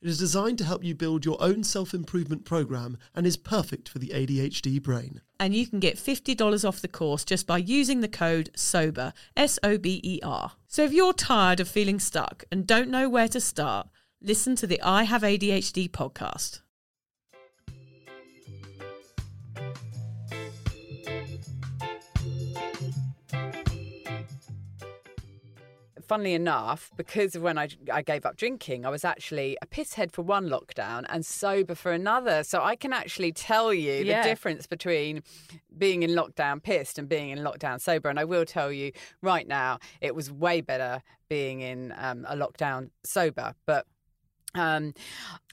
It is designed to help you build your own self improvement program and is perfect for the ADHD brain. And you can get $50 off the course just by using the code SOBER, S O B E R. So if you're tired of feeling stuck and don't know where to start, listen to the I Have ADHD podcast. Funnily enough, because of when I, I gave up drinking, I was actually a pisshead for one lockdown and sober for another. So I can actually tell you Yeah. the difference between being in lockdown pissed and being in lockdown sober. And I will tell you right now, it was way better being in um, a lockdown sober. But um,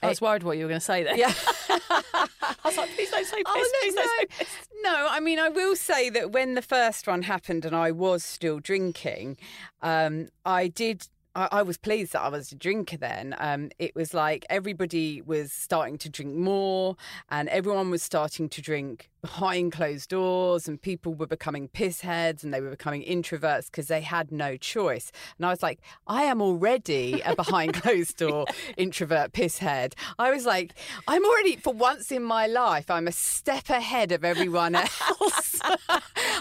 I was worried what you were going to say there. yeah. I was like, please don't say piss, Oh, please no, don't say no. piss. No, I mean, I will say that when the first one happened and I was still drinking, um, I did. I, I was pleased that I was a drinker then. Um, it was like everybody was starting to drink more, and everyone was starting to drink behind closed doors, and people were becoming pissheads and they were becoming introverts because they had no choice. And I was like, I am already a behind closed door introvert pisshead. I was like, I'm already, for once in my life, I'm a step ahead of everyone else.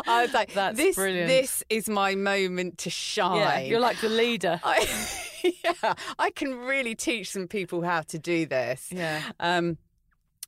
I was like, That's this, brilliant. this is my moment to shine. Yeah, you're like the leader. I, yeah, I can really teach some people how to do this. Yeah. Um,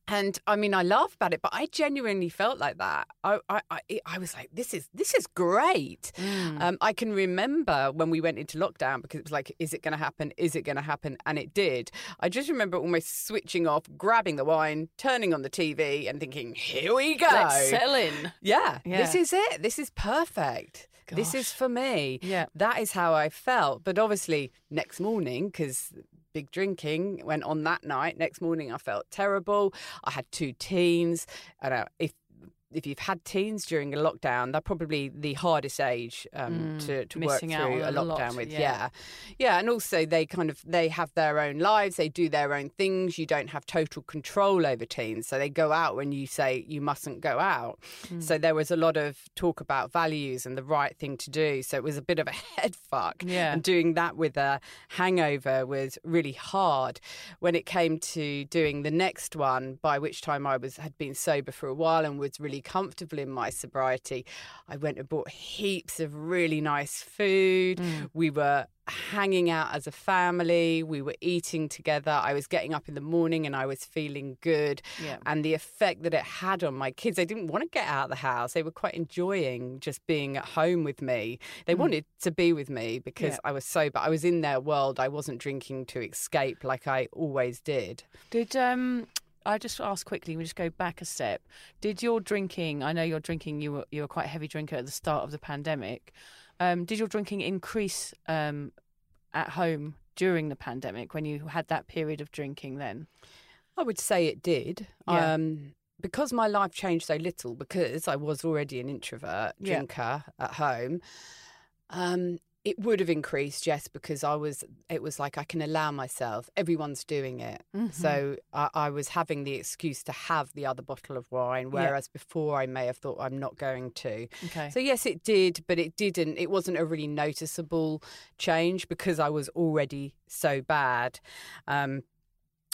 and I mean, I laugh about it, but I genuinely felt like that. I, I, I, I was like, this is this is great. Mm. Um, I can remember when we went into lockdown because it was like, is it going to happen? Is it going to happen? And it did. I just remember almost switching off, grabbing the wine, turning on the TV, and thinking, here we go. Let's settle in. Yeah, this is it. This is perfect. This is for me. Yeah. That is how I felt. But obviously, next morning, because big drinking went on that night, next morning I felt terrible. I had two teens. And uh, if if you've had teens during a lockdown, they're probably the hardest age um, Mm, to, to work through a a lot, lockdown with. yeah. Yeah. yeah, and also they kind of they have their own lives. They do their own things. You don't have total control over teens, so they go out when you say you mustn't go out. Mm. So there was a lot of talk about values and the right thing to do. So it was a bit of a head fuck. Yeah. And doing that with a hangover was really hard. When it came to doing the next one, by which time I was had been sober for a while and was really comfortable in my sobriety, I went and bought heaps of really nice food. Mm. We were hanging out as a family. We were eating together. I was getting up in the morning and I was feeling good. Yeah. And the effect that it had on my kids, they didn't want to get out of the house. They were quite enjoying just being at home with me. They wanted to be with me because Yeah. I was sober. I was in their world. I wasn't drinking to escape like I always did. Did um I just ask quickly, we just go back a step. Did your drinking I know you're drinking you were you were quite a heavy drinker at the start of the pandemic. Um, did your drinking increase um at home during the pandemic when you had that period of drinking then? I would say it did. Yeah. Um, because my life changed so little, because I was already an introvert Yeah. drinker at home, um, it would have increased, yes, because I was, it was like I can allow myself, everyone's doing it. Mm-hmm. So I, I was having the excuse to have the other bottle of wine, whereas before I may have thought I'm not going to. Okay. So yes, it did, but it didn't. It wasn't a really noticeable change because I was already so bad. Um,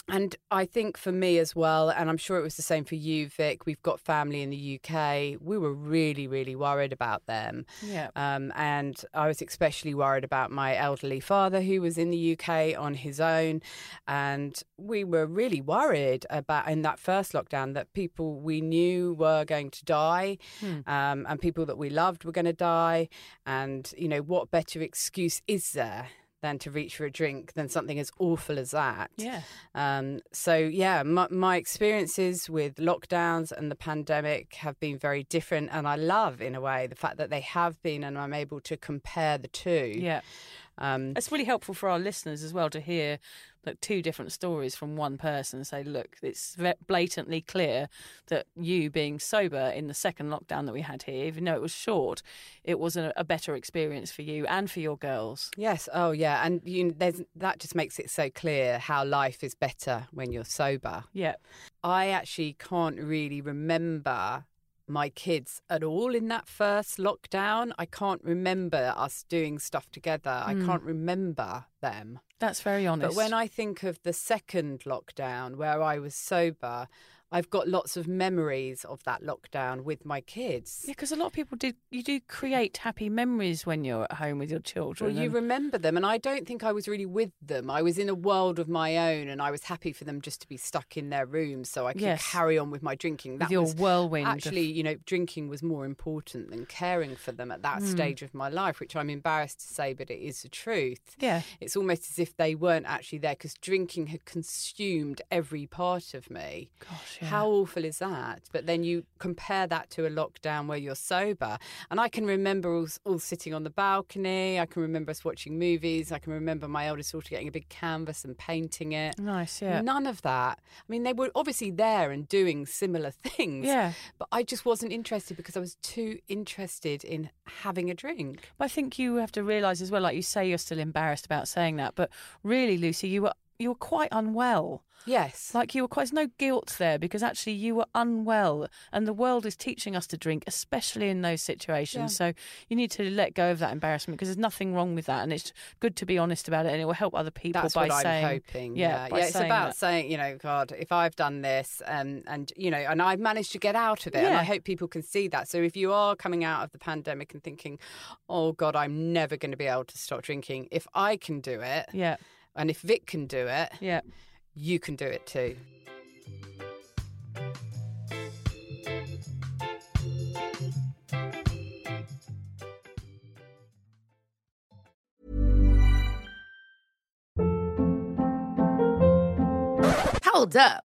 and I think for me as well, and I'm sure it was the same for you, Vic. We've got family in the UK. We were really, really worried about them. yeah. Um, and I was especially worried about my elderly father who was in the UK on his own. And we were really worried about in that first lockdown that people we knew were going to die um, and people that we loved were going to die. And, you know, what better excuse is there? Than to reach for a drink, than something as awful as that. Yeah. Um, so yeah, my, my experiences with lockdowns and the pandemic have been very different, and I love, in a way, the fact that they have been, and I'm able to compare the two. Yeah. Um, It's really helpful for our listeners as well to hear like two different stories from one person. Say, look, it's blatantly clear that you being sober in the second lockdown that we had here, even though it was short, it was a, a better experience for you and for your girls. yes. Oh yeah. And you, there's that just makes it so clear how life is better when you're sober. Yeah. I actually can't really remember my kids at all in that first lockdown. I can't remember us doing stuff together. I hmm. can't remember them. That's very honest. But when I think of the second lockdown where I was sober, I've got lots of memories of that lockdown with my kids. Yeah, because a lot of people do. You do create happy memories when you're at home with your Well, children. you remember them, and I don't think I was really with them. I was in a world of my own, and I was happy for them just to be stuck in their rooms so I could Yes. carry on with my drinking. That your was whirlwind of- Actually, you know, drinking was more important than caring for them at that Hmm. stage of my life, which I'm embarrassed to say, but it is the truth. Yeah. It's almost as if they weren't actually there because drinking had consumed every part of me. Gosh, yeah. How awful is that? But then you compare that to a lockdown where you're sober. And I can remember all, all sitting on the balcony. I can remember us watching movies. I can remember my eldest daughter getting a big canvas and painting it. Nice, yeah. None of that. I mean, they were obviously there and doing similar things. Yeah. But I just wasn't interested because I was too interested in having a drink. But I think you have to realise as well, like you say, you're still embarrassed about saying that, but really, Lucy, you were you were quite unwell. Yes. Like you were quite there's no guilt there because actually you were unwell, and the world is teaching us to drink, especially in those situations. So you need to let go of that embarrassment because there's nothing wrong with that, and it's good to be honest about it, and it will help other people That's by what saying, I'm hoping. Yeah, Yeah, yeah. It's about that. saying, you know, God, if I've done this, and and you know, and I've managed to get out of it, and I hope people can see that. So if you are coming out of the pandemic and thinking, oh God, I'm never going to be able to stop drinking, if I can do it, yeah, and if Vic can do it, yeah. you can do it too. Hold up.